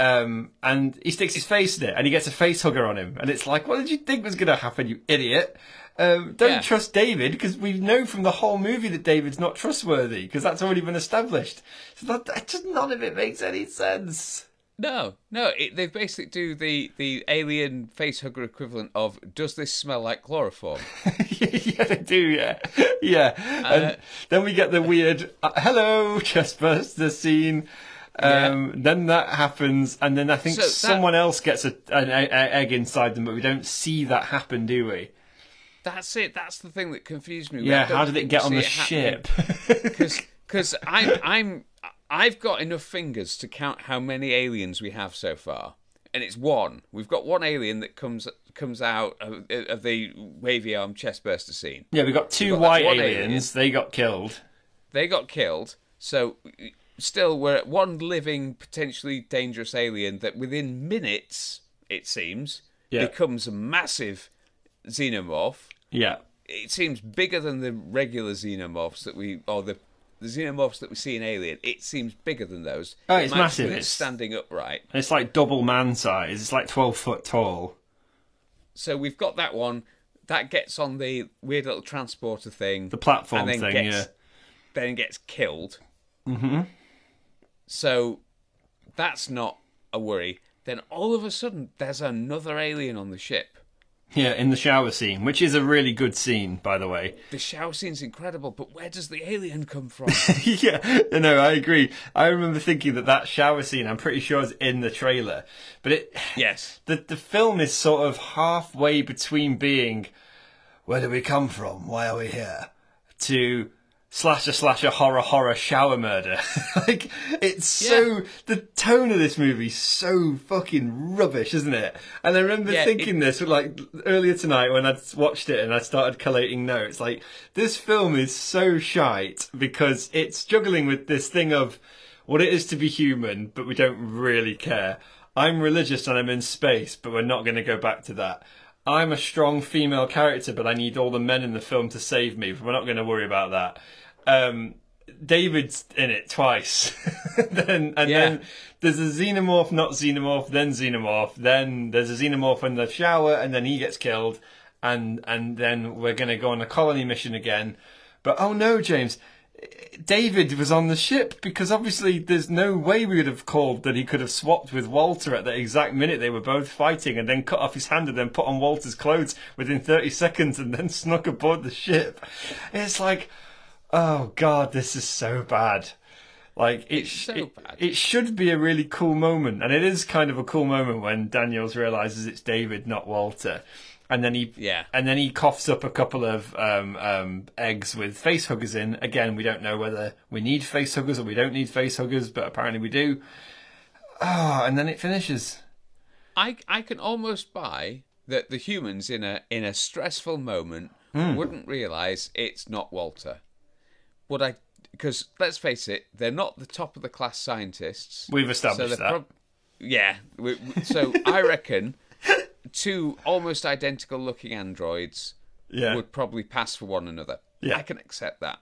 Um, and he sticks his face in it and he gets a face hugger on him. And it's like, what did you think was going to happen, you idiot? Um, don't Yeah. trust David because we know from the whole movie that David's not trustworthy because that's already been established. So that, that just none of it makes any sense. No, no, it, they basically do the the alien face hugger equivalent of "Does this smell like chloroform?" *laughs* yeah, they do. Yeah, yeah. and then we get the weird uh, "Hello, chestburster" scene. Um, Then that happens, and then I think So that- someone else gets a, an egg inside them, but we don't see that happen, do we? That's it. That's the thing that confused me. Yeah. How did it get on the ship? *laughs* because because *laughs* I'm I'm I've got enough fingers to count how many aliens we have so far, and it's one. We've got one alien that comes comes out of, of the wavy arm chestburster scene. yeah, we got two got white aliens. They got killed. They got killed, so still we're at one living potentially dangerous alien that within minutes it seems Yeah. becomes a massive xenomorph. Yeah. it seems bigger than the regular xenomorphs that we or the the xenomorphs that we see in Alien. It seems bigger than those. Oh, it's be massive. It's- standing upright. It's like double man size. It's like twelve foot tall. So we've got that one that gets on the weird little transporter thing. The platform and then thing. gets, yeah. Then gets killed. Mm-hmm. So that's not a worry. Then all of a sudden, there's another alien on the ship. Yeah, in the shower scene, which is a really good scene, by the way. The shower scene's incredible, but where does the alien come from? *laughs* yeah, no, I agree. I remember thinking that that shower scene, I'm pretty sure is in the trailer, but it, yes. *laughs* the the film is sort of halfway between being, where do we come from? Why are we here? To slasher slasher horror horror shower murder. *laughs* like it's so the tone of this movie so fucking rubbish, isn't it? And I remember Yeah, thinking this like earlier tonight when I watched it and I started collating notes. Like this film is so shite because it's juggling with this thing of what it is to be human, but we don't really care. I'm religious and I'm in space, but we're not going to go back to that. I'm a strong female character, but I need all the men in the film to save me. We're not going to worry about that. Um, David's in it twice. *laughs* then and Yeah. then there's a xenomorph, not xenomorph, then xenomorph. Then there's a xenomorph in the shower, and then he gets killed. And and then we're going to go on a colony mission again. But oh no, James. David was on the ship because obviously there's no way we would have called that he could have swapped with Walter at the exact minute they were both fighting and then cut off his hand and then put on Walter's clothes within 30 seconds and then *laughs* snuck aboard the ship. It's like, oh god, this is so bad. Like it, It's so it, bad. it should be a really cool moment, and it is kind of a cool moment when Daniels realizes it's David, not Walter, and then he Yeah. and then he coughs up a couple of um, um, eggs with face huggers in. Again, we don't know whether we need face huggers or we don't need face huggers, but apparently we do. Ah, and then it finishes. I I can almost buy that the humans in a in a stressful moment Hmm. wouldn't realize it's not Walter. Would I? Because let's face it, they're not the top of the class scientists. We've established they're that. prob- yeah. we- So I reckon *laughs* two almost identical looking androids Yeah. would probably pass for one another. Yeah. I can accept that.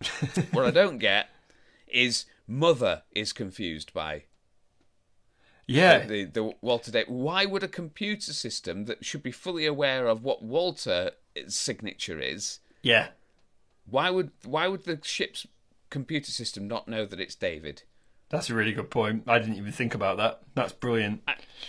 *laughs* what I don't get is Mother is confused by yeah. the, the Walter Day. Why would a computer system that should be fully aware of what Walter's uh, signature is, yeah. why would why would the ship's computer system not know that it's David? That's a really good point. I didn't even think about that. That's brilliant. *laughs*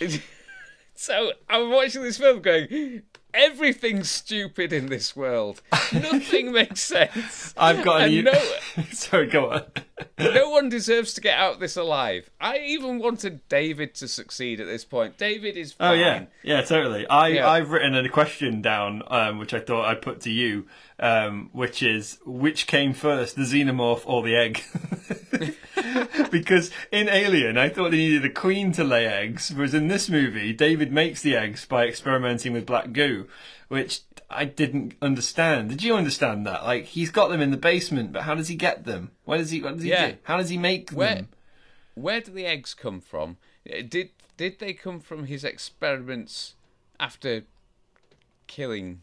so I'm watching this film going, everything's stupid in this world. *laughs* Nothing makes sense. I've got And a no, *laughs* Sorry, go on. *laughs* no one deserves to get out of this alive. I even wanted David to succeed at this point. David is Oh yeah, yeah, totally. I Yeah. I've written a question down, um, which I thought I'd put to you, um, which is which came first, the xenomorph or the egg? *laughs* because in Alien, I thought they needed a queen to lay eggs, whereas in this movie, David makes the eggs by experimenting with black goo, which I didn't understand. Did you understand that? Like he's got them in the basement, but how does he get them? Where does he? What does he Yeah. do? How does he make Where them? where do the eggs come from? Uh, Did did they come from his experiments after killing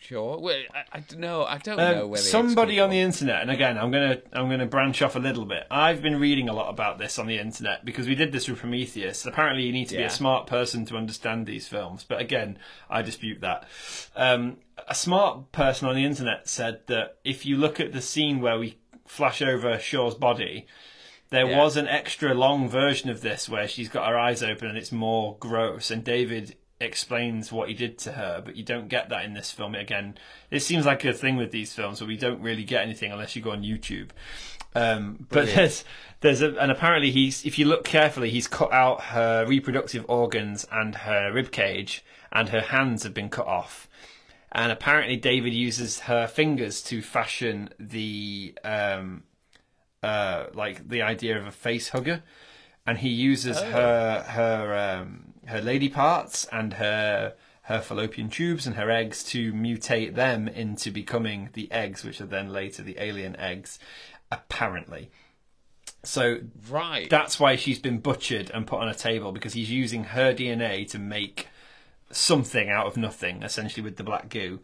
Shaw? Well, I, I don't know. I don't know Um, the eggs somebody on the internet, and again, I'm gonna I'm gonna branch off a little bit. I've been reading a lot about this on the internet because we did this with Prometheus. Apparently, you need to be a smart person to understand these films, but again, I dispute that. Um, a smart person on the internet said that if you look at the scene where we flash over Shaw's body, there Yeah. was an extra long version of this where she's got her eyes open and it's more gross, and David explains what he did to her, but you don't get that in this film. Again, it seems like a thing with these films where we don't really get anything unless you go on YouTube. Um, but Brilliant. there's there's a, and apparently he's if you look carefully, he's cut out her reproductive organs and her rib cage, and her hands have been cut off. And apparently, David uses her fingers to fashion the um, uh, like the idea of a face hugger, and he uses her her um, her lady parts and her her fallopian tubes and her eggs to mutate them into becoming the eggs, which are then later the alien eggs. Apparently, so Right. that's why she's been butchered and put on a table because he's using her DNA to make something out of nothing, essentially with the black goo.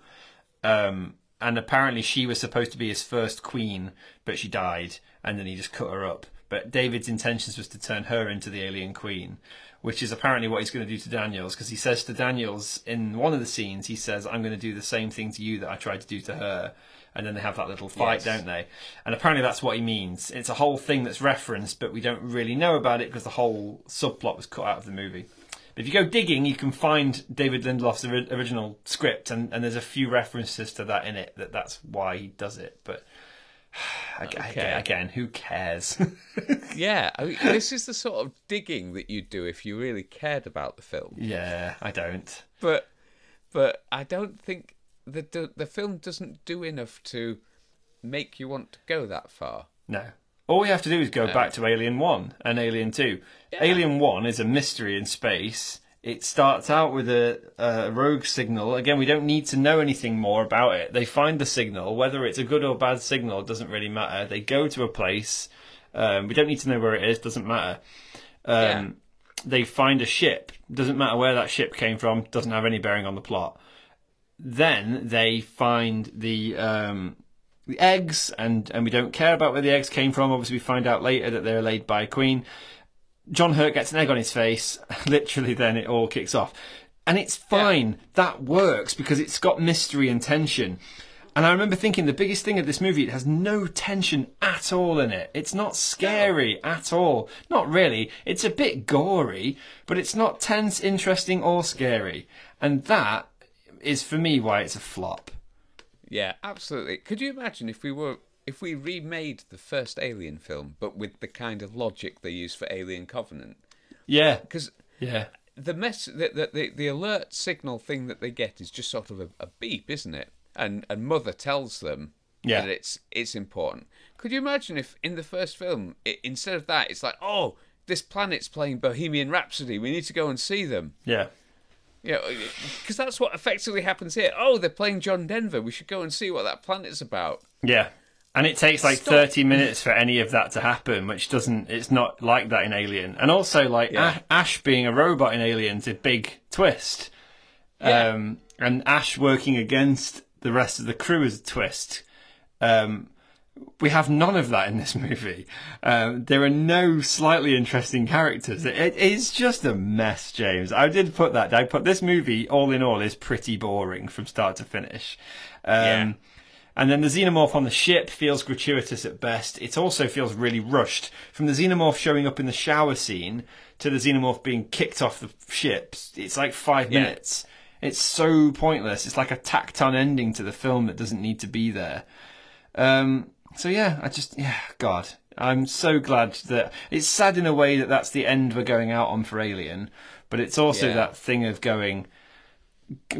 Um, and apparently she was supposed to be his first queen, but she died, and then he just cut her up. But David's intentions was to turn her into the alien queen, which is apparently what he's going to do to Daniels, because he says to Daniels in one of the scenes, he says, "I'm going to do the same thing to you that I tried to do to her." And then they have that little fight, Yes. don't they? And apparently that's what he means. It's a whole thing that's referenced, but we don't really know about it because the whole subplot was cut out of the movie. But if you go digging, you can find David Lindelof's original script, and, and there's a few references to that in it. That that's why he does it. But *sighs* Okay. again, who cares? *laughs* Yeah, I mean, this is the sort of digging that you'd do if you really cared about the film. yeah, I don't. But but I don't think the the, the film doesn't do enough to make you want to go that far. No. All we have to do is go back to Alien 1 and Alien 2. Alien 1 is a mystery in space. It starts out with a, a rogue signal. Again, we don't need to know anything more about it. They find the signal. Whether it's a good or bad signal doesn't really matter. They go to a place. Um, we don't need to know where it is. Doesn't matter. Um, Yeah. They find a ship. Doesn't matter where that ship came from. Doesn't have any bearing on the plot. Then they find the um, the eggs, and and we don't care about where the eggs came from. Obviously, we find out later that they're laid by a queen. John Hurt gets an egg on his face. *laughs* Literally, then it all kicks off, and it's fine. That works because it's got mystery and tension. And I remember thinking the biggest thing of this movie, it has no tension at all in it. It's not scary at all. Not really. It's a bit gory, but it's not tense, interesting, or scary. And that is for me why it's a flop. Yeah, absolutely. Could you imagine if we were if we remade the first Alien film, but with the kind of logic they use for Alien Covenant? Yeah. Because Yeah. the mess the, the the the alert signal thing that they get is just sort of a, a beep, isn't it? And and Mother tells them Yeah. that it's it's important. Could you imagine if in the first film, it, instead of that, it's like, oh, this planet's playing Bohemian Rhapsody. We need to go and see them. Yeah. Yeah, uh, uh, because that's what effectively happens here. Oh, they're playing John Denver. We should go and see what that planet's about. Yeah. And it takes like Stop. 30 minutes for any of that to happen, which doesn't, it's not like that in Alien. And also, like, Yeah. Ash, being a robot in Alien's a big twist. Yeah. Um, and Ash working against the rest of the crew is a twist. Um, we have none of that in this *laughs* movie. Um, there are no slightly interesting characters. It, it is just a mess, James. I did put that. I put this movie, all in all, is pretty boring from start to finish. Um, Yeah. And then the xenomorph on the ship feels gratuitous at best. It also feels really rushed. From the xenomorph showing up in the shower scene to the xenomorph being kicked off the ship, it's like five Yeah. minutes. It's so pointless. It's like a tacked on ending to the film that doesn't need to be there. Um, so yeah, I just yeah, God, I'm so glad that it's sad in a way that that's the end we're going out on for Alien, but it's also Yeah. that thing of going.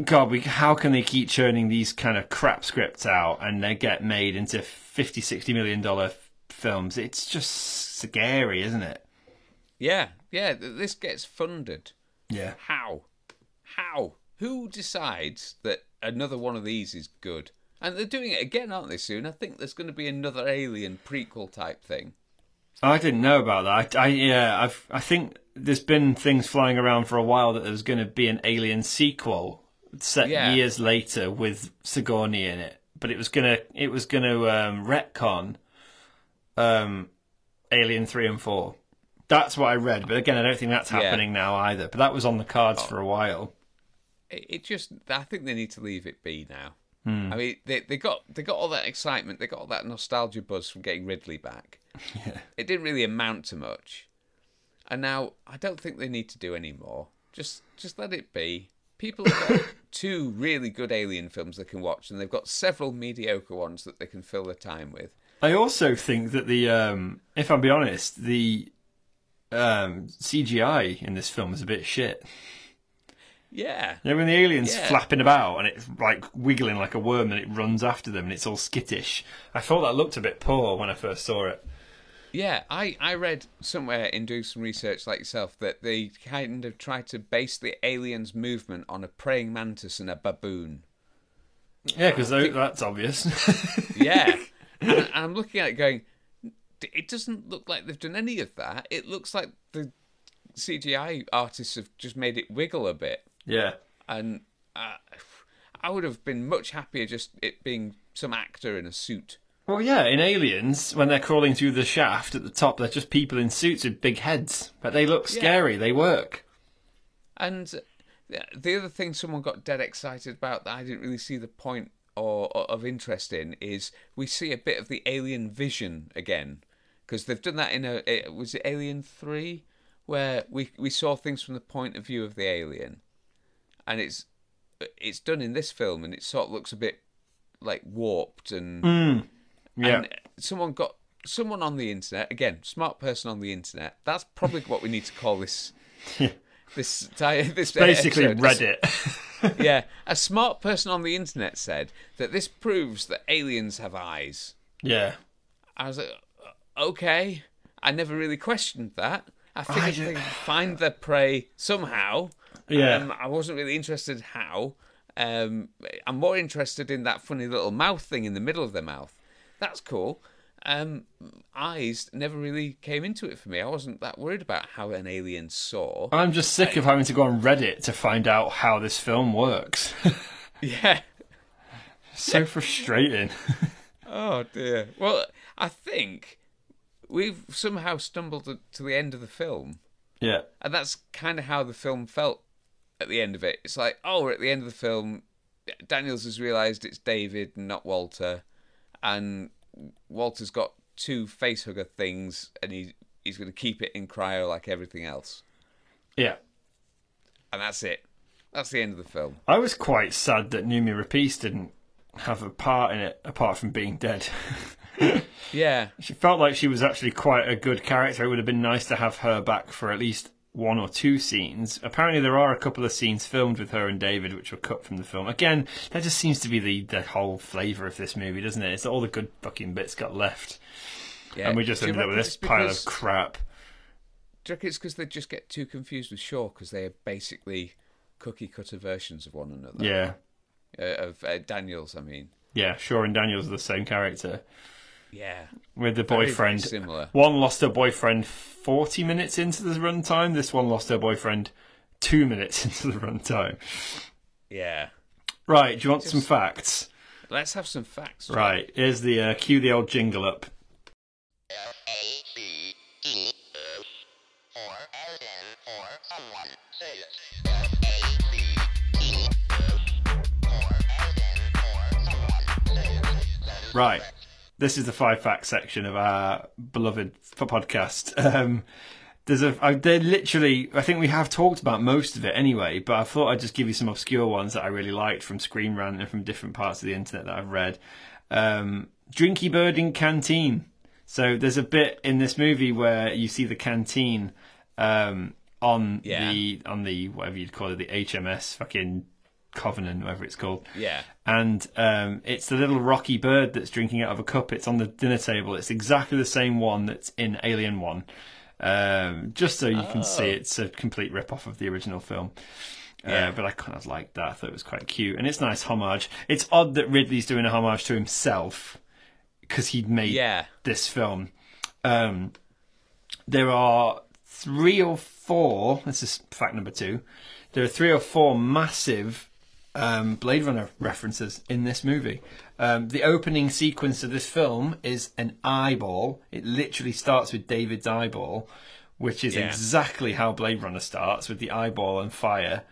God, we, how can they keep churning these kind of crap scripts out and they get made into 50, 60 million dollar f- films? It's just scary, isn't it? Yeah, yeah. This gets funded. Yeah. How? How? Who decides that another one of these is good? And they're doing it again, aren't they? Soon, I think there's going to be another Alien prequel type thing. I didn't know about that. I, I yeah, I've, I think there's been things flying around for a while that there's going to be an Alien sequel set Yeah. years later with Sigourney in it, but it was gonna it was gonna um, retcon um, Alien three and four. That's what I read, but again, I don't think that's Yeah. happening now either. But that was on the cards for a while. It, it just, I think they need to leave it be now. Hmm. I mean, they they got they got all that excitement, they got all that nostalgia buzz from getting Ridley back. *laughs* Yeah. It didn't really amount to much, and now I don't think they need to do any more. Just just let it be. People have got *coughs* two really good Alien films they can watch, and they've got several mediocre ones that they can fill their time with. I also think that the, um, if I'm be honest, the um, CGI in this film is a bit shit. Yeah, You know, when the alien's Yeah. flapping about and it's like wiggling like a worm and it runs after them and it's all skittish. I thought that looked a bit poor when I first saw it. Yeah, I, I read somewhere in doing some research like yourself that they kind of tried to base the aliens' movement on a praying mantis and a baboon. Yeah, because that's obvious. *laughs* Yeah. *laughs* and, and I'm looking at it going, it doesn't look like they've done any of that. It looks like the CGI artists have just made it wiggle a bit. yeah. And uh, I would have been much happier just it being some actor in a suit. Well, yeah, in Aliens, when they're crawling through the shaft at the top, they're just people in suits with big heads. But they look scary, they work. And the other thing someone got dead excited about that I didn't really see the point or, or of interest in is we see a bit of the alien vision again because they've done that in a it, was it Alien Three where we we saw things from the point of view of the alien, and it's it's done in this film and it sort of looks a bit like warped and hmm. Yeah. and someone got someone on the internet again, smart person on the internet. That's probably what we need to call this. *laughs* This this Basically, episode. Reddit. *laughs* Yeah, a smart person on the internet said that this proves that aliens have eyes. yeah. I was like, "Uh, okay. I never really questioned that. I figured I they find their prey somehow. Yeah. Um, I wasn't really interested how. Um, I'm more interested in that funny little mouth thing in the middle of their mouth. That's cool. Um, eyes never really came into it for me. I wasn't that worried about how an alien saw. I'm just sick of having to go on Reddit to find out how this film works. *laughs* Yeah. so frustrating. Oh dear. Well, I think we've somehow stumbled to- to the end of the film, yeah. and that's kind of how the film felt at the end of it. It's like, oh, we're at the end of the film. Daniels has realised it's David not Walter, and Walter's got two face hugger things, and he he's going to keep it in cryo like everything else, Yeah. and that's it. That's the end of the film. I was quite sad that Noomi Rapace didn't have a part in it apart from being dead. *laughs* Yeah, she felt like she was actually quite a good character. It would have been nice to have her back for at least one or two scenes. Apparently, there are a couple of scenes filmed with her and David which were cut from the film. Again, that just seems to be the, the whole flavour of this movie, doesn't it? It's all the good fucking bits got left. yeah. And we just Do ended up with this pile because- of crap. Do you reckon it's because they just get too confused with Shaw because they are basically cookie cutter versions of one another? Yeah. Uh, of uh, Daniels, I mean. Yeah, Shaw and Daniels are the same character. Yeah. With the Very, very boyfriend. similar. One lost her boyfriend 40 minutes into the runtime. This one lost her boyfriend two minutes *laughs* into the runtime. Yeah. Right, do you want some facts? Let's have some facts. Right, here's the uh, cue the old jingle up. F A B F or as in or someone say it. F A B F or as in say it. Right. This is the five facts section of our beloved podcast. *laughs* Um, there's a I, they're literally I think we have talked about most of it anyway, but I thought I'd just give you some obscure ones that I really liked from Screen Rant and from different parts of the internet that I've read. Um, Drinky Bird in Canteen. So there's a bit in this movie where you see the canteen um, on Yeah. the on the whatever you'd call it, the HMS fucking Covenant, whatever it's called. Yeah. And um, it's the little rocky bird that's drinking out of a cup. It's on the dinner table. It's exactly the same one that's in Alien One. Um, just so you can see, it's a complete rip off of the original film. Yeah. Uh, but I kind of liked that. I thought it was quite cute, and it's nice homage. It's odd that Ridley's doing a homage to himself because he'd made Yeah. this film. Um, there are three or four. This is fact number two. There are three or four massive um, Blade Runner references in this movie. Um, the opening sequence of this film is an eyeball. It literally starts with David's eyeball, which is Yeah. exactly how Blade Runner starts with the eyeball and fire.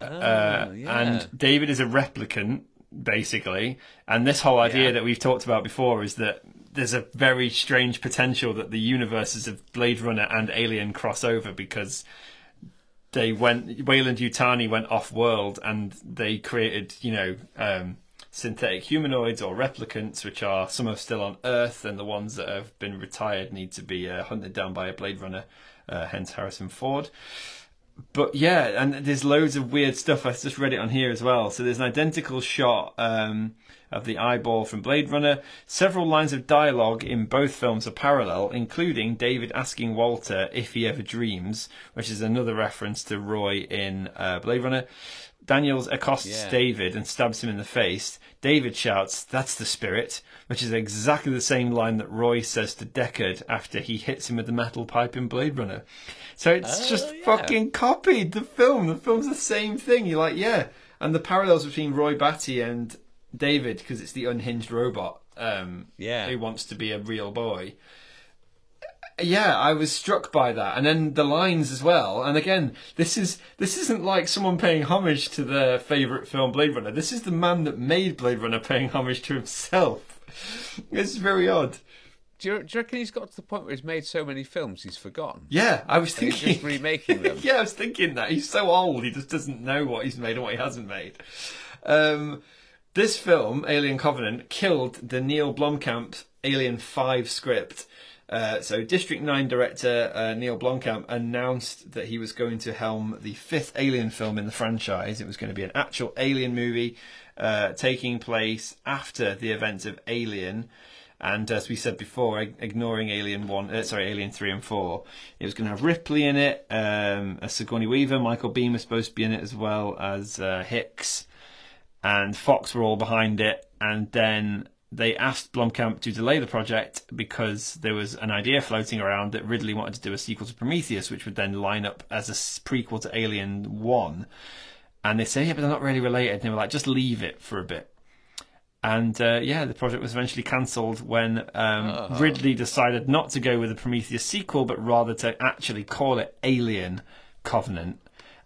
Oh, Uh, yeah. And David is a replicant, basically. And this whole idea Yeah. that we've talked about before is that there's a very strange potential that the universes of Blade Runner and Alien cross over because they went Weyland-Yutani went off world and they created, you know, um, synthetic humanoids or replicants, which are some are still on Earth, and the ones that have been retired need to be uh, hunted down by a Blade Runner, uh, hence Harrison Ford but yeah, and there's loads of weird stuff. I just read it on here as well. So there's an identical shot um, of the eyeball from Blade Runner. Several lines of dialogue in both films are parallel, including David asking Walter if he ever dreams, which is another reference to Roy in uh, Blade Runner. Daniels accosts Yeah. David and stabs him in the face. David shouts, That's the spirit, which is exactly the same line that Roy says to Deckard after he hits him with the metal pipe in Blade Runner. So it's Oh, just yeah. fucking copied the film. The film's the same thing. You're like, yeah. And the parallels between Roy Batty and David, because it's the unhinged robot um, Yeah. who wants to be a real boy. Yeah, I was struck by that, and then the lines as well. And again, this is this isn't like someone paying homage to their favorite film, Blade Runner. This is the man that made Blade Runner paying homage to himself. *laughs* It's very odd. Do you, do you reckon he's got to the point where he's made so many films he's forgotten? Yeah, I was And he's thinking. just remaking them. *laughs* yeah, I was thinking that he's so old, he just doesn't know what he's made and what he hasn't made. Um, this film, Alien Covenant, killed the Neil Blomkamp Alien Five script. Uh, so, District Nine director uh, Neil Blomkamp announced that he was going to helm the fifth Alien film in the franchise. It was going to be an actual Alien movie uh, taking place after the events of Alien. And as we said before, ignoring Alien One, uh, sorry, Alien Three and Four, it was going to have Ripley in it, um, as Sigourney Weaver, Michael Biehn was supposed to be in it as well as uh, Hicks, and Fox were all behind it. And then they asked Blomkamp to delay the project because there was an idea floating around that Ridley wanted to do a sequel to Prometheus, which would then line up as a prequel to Alien One. And they said, yeah, but they're not really related. And they were like, just leave it for a bit. And uh, yeah, the project was eventually cancelled when um, Ridley decided not to go with the Prometheus sequel, but rather to actually call it Alien Covenant,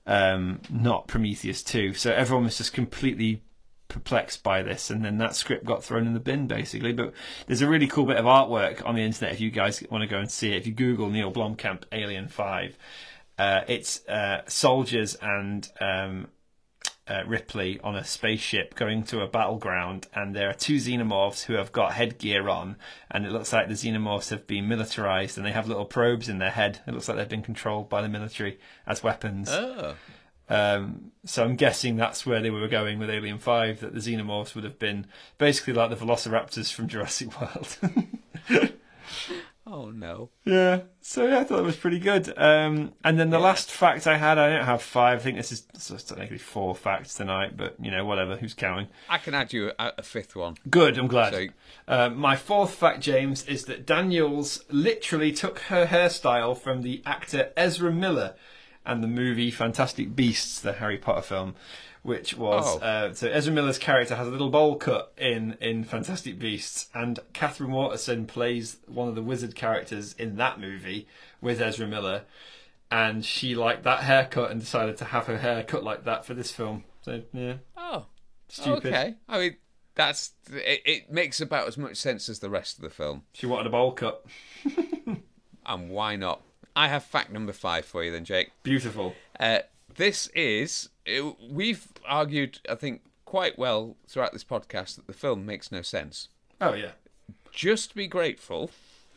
um, not Prometheus 2. So everyone was just completely perplexed by this, and then that script got thrown in the bin, basically. But there's a really cool bit of artwork on the internet if you guys want to go and see it. If you Google Neil Blomkamp Alien 5, uh, it's uh, soldiers and um, uh, Ripley on a spaceship going to a battleground, and there are two xenomorphs who have got headgear on, and it looks like the xenomorphs have been militarized, and they have little probes in their head. It looks like they've been controlled by the military as weapons. Oh. Um, so I'm guessing that's where they were going with Alien Five. That the xenomorphs would have been basically like the Velociraptors from Jurassic World. Oh no. *laughs* Yeah. So yeah, I thought it was pretty good. Um, and then the last fact I had, I don't have five. I think this is technically four facts tonight, but you know, whatever. Who's counting? I can add you a, a fifth one. Good. I'm glad. So- Uh, my fourth fact, James, is that Daniels literally took her hairstyle from the actor Ezra Miller and the movie Fantastic Beasts, the Harry Potter film. Which was Oh. uh, so Ezra Miller's character has a little bowl cut in in Fantastic Beasts, and Katherine Waterston plays one of the wizard characters in that movie with Ezra Miller, and she liked that haircut and decided to have her hair cut like that for this film. So yeah, Oh. stupid. Okay. I mean, that's it, it. Makes about as much sense as the rest of the film. She wanted a bowl cut. *laughs* And why not? I have fact number five for you then, Jake. Beautiful. Uh, this is uh, we've argued, I think, quite well throughout this podcast that the film makes no sense. Oh yeah. Just be grateful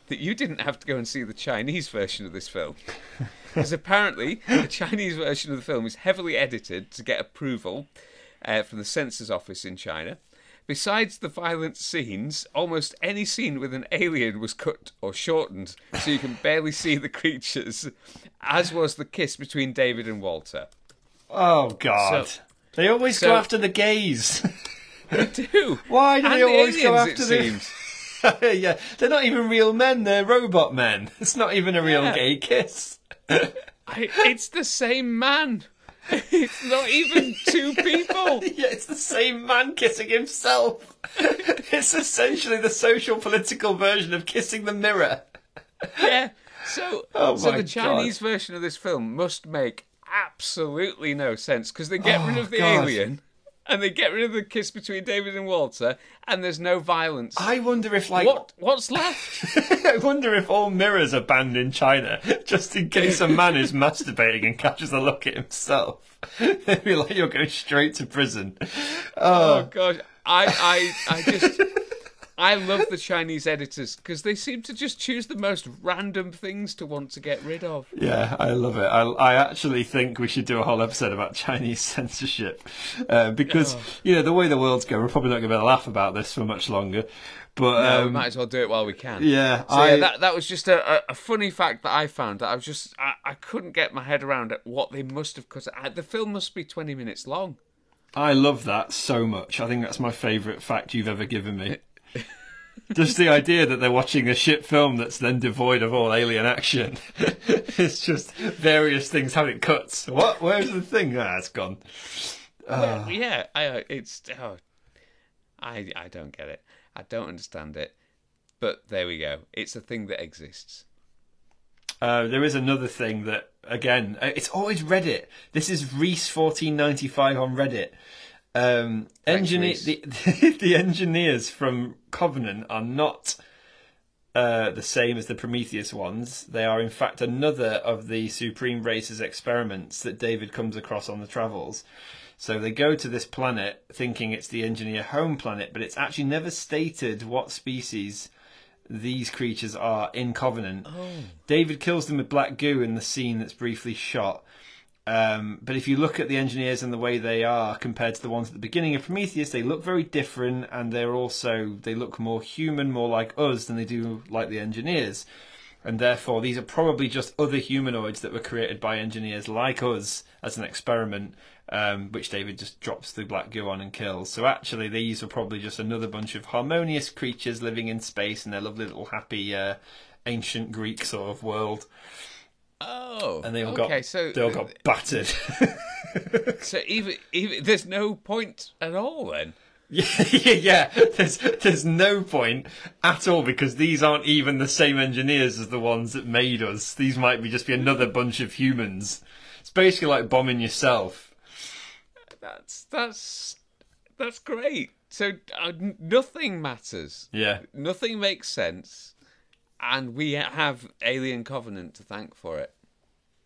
that you didn't have to go and see the Chinese version of this film. *laughs* Because apparently, the Chinese version of the film is heavily edited to get approval uh, from the censor's office in China. Besides the violent scenes, almost any scene with an alien was cut or shortened so you can barely see the creatures, as was the kiss between David and Walter. Oh God. So- they always so- go after the gays. *laughs* They do. Why do And they the always go after the? *laughs* yeah, they're not even real men. They're robot men. *laughs* It's not even a real Yeah. gay kiss. I, it's the same man. It's not even two people. *laughs* yeah, it's the same man kissing himself. *laughs* it's essentially the social political version of kissing the mirror. Yeah. So, *laughs* Oh so the God. Chinese version of this film must make absolutely no sense because they get rid Oh, of the oh, God. alien and they get rid of the kiss between David and Walter, and there's no violence. I wonder if, like, what what's left? *laughs* I wonder if all mirrors are banned in China, *laughs* just in case a man is masturbating and catches a look at himself. *laughs* They'd be like, "You're going straight to prison." oh, oh. gosh, I I I just. I love the Chinese editors because they seem to just choose the most random things to want to get rid of. Yeah, I love it. I, I actually think we should do a whole episode about *laughs* Chinese censorship uh, because you know the way the world's going, we're probably not going to be able to laugh about this for much longer. But No, we um, might as well do it while we can. yeah, So I yeah, that that was just a, a, funny fact that I found that I was just I, I couldn't get my head around it, what they must have cut. I, the film must be twenty minutes long. I love that so much. I think that's my favourite fact you've ever given me. *laughs* Just the idea that they're watching a shit film that's then devoid of all alien action. *laughs* it's just various things having cuts. What? Where's the thing? Ah, it's gone. Well, yeah, I, uh, it's oh, I I don't get it. I don't understand it. But there we go. It's a thing that exists. Uh, there is another thing that, again, uh, it's always Reddit. This is Reese1495 on Reddit. Um, engineer, Reese. the, *laughs* the engineers from Covenant are not uh, the same as the Prometheus ones. They are, in fact, another of the Supreme Race's experiments that David comes across on the travels. So they go to this planet thinking it's the engineer home planet, but it's actually never stated what species these creatures are in Covenant. David kills them with black goo in the scene that's briefly shot. Um, but if you look at the engineers and the way they are compared to the ones at the beginning of Prometheus, they look very different, and they're also they look more human, more like us than they do like the engineers. And therefore, these are probably just other humanoids that were created by engineers like us as an experiment, um, which David just drops the black goo on and kills. So actually, these are probably just another bunch of harmonious creatures living in space in their lovely little happy uh, ancient Greek sort of world. Oh, And they all okay. got so they all got battered. *laughs* so even even there's no point at all then. Yeah, yeah. There's there's no point at all because these aren't even the same engineers as the ones that made us. These might be just be another bunch of humans. It's basically like bombing yourself. That's that's that's great. So uh, nothing matters. Yeah, Nothing makes sense, and we have Alien Covenant to thank for it.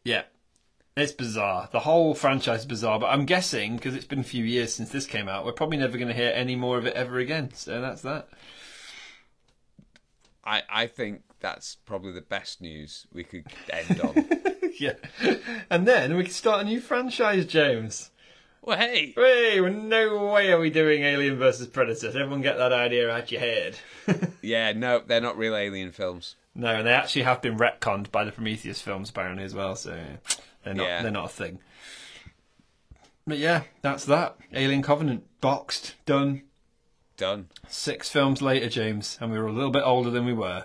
yeah. It's bizarre. The whole franchise is bizarre, but I'm guessing because it's been a few years since this came out, we're probably never going to hear any more of it ever again. So that's that. I I think that's probably the best news we could end on. *laughs* yeah. And then we can start a new franchise, James. Well, hey, Hey, no way are we doing Alien versus Predator. Everyone get that idea out your head. *laughs* yeah, no, they're not real Alien films. No, and they actually have been retconned by the Prometheus films apparently as well, so they're not Yeah. they're not a thing. But yeah, that's that. Alien Covenant boxed, done. Done. Six films later, James, and we were a little bit older than we were.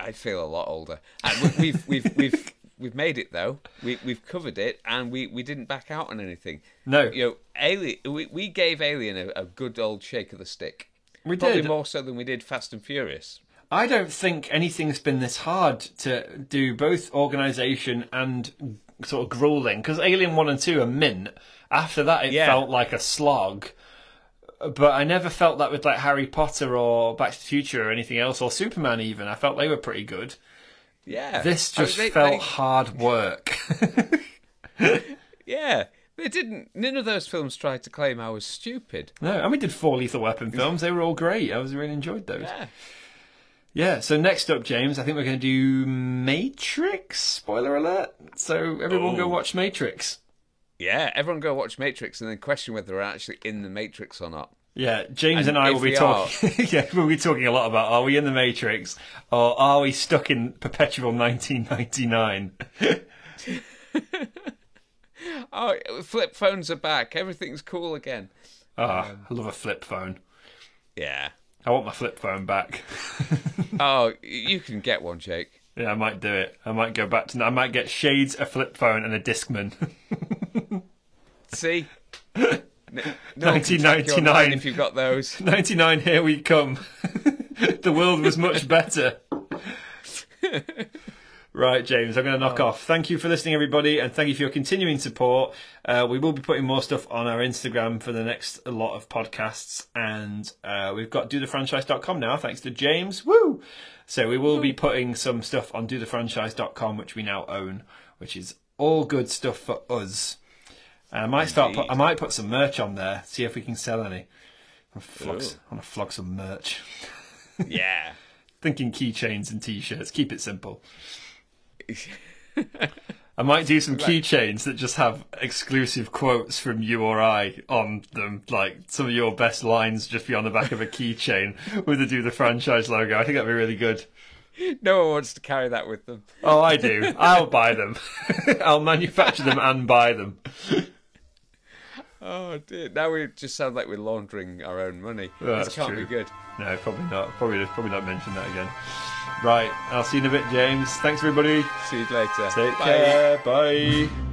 I feel a lot older, and we- we've we've we've we've made it though. We we've covered it, and we we didn't back out on anything. No, You know, Alien. We we gave Alien a, a good old shake of the stick. we Probably did. more so than we did Fast and Furious. I don't think anything's been this hard to do both organisation and sort of grueling because Alien One and Two are mint. After that, it Yeah. felt like a slog. But I never felt that with like Harry Potter or Back to the Future or anything else or Superman even. I felt they were pretty good. Yeah. This I mean, just they- felt they- hard work. *laughs* yeah. They didn't. None of those films tried to claim I was stupid. no, and we did four Lethal Weapon films. They were all great. I was really enjoyed those. Yeah. Yeah, so next up, James, I think we're going to do Matrix. Spoiler alert. So everyone go Oh. watch Matrix. Yeah. Everyone go watch Matrix and then question whether they're actually in the Matrix or not. Yeah, James and, And I will be talking. *laughs* yeah, we'll be talking a lot about are we in the Matrix or are we stuck in perpetual 1999? *laughs* Oh, flip phones are back. Everything's cool again. Ah, I love a flip phone. Yeah. I want my flip phone back. *laughs* Oh, you can get one, Jake. yeah, I might do it. I might go back to. I might get shades, a flip phone, and a Discman. See? *laughs* No one can track you 1999. If you've got those. *laughs* 99, here we come. *laughs* the world was much better. right, James, I'm going to knock off. Thank you for listening, everybody, and thank you for your continuing support. Uh, we will be putting more stuff on our Instagram for the next lot of podcasts, and uh, we've got dothefranchise.com now, thanks to James. Woo! So we will be putting some stuff on dothefranchise.com, which we now own, which is all good stuff for us. And I might start. Put, I might put some merch on there. See if we can sell any. I want to flog some merch. *laughs* Yeah. Thinking keychains and t-shirts. Keep it simple. *laughs* I might do some keychains that just have exclusive quotes from you or I on them, like some of your best lines just be on the back of a keychain with the do the franchise logo. I think that'd be really good. No one wants to carry that with them. Oh, I do. *laughs* I'll buy them. I'll manufacture them and buy them. Oh dear! Now we just sound like we're laundering our own money. Yeah, this can't true. be good. No, probably not. Probably probably not mention that again. Right, I'll see you in a bit, James. Thanks, everybody. See you later. Take Bye. care. Bye.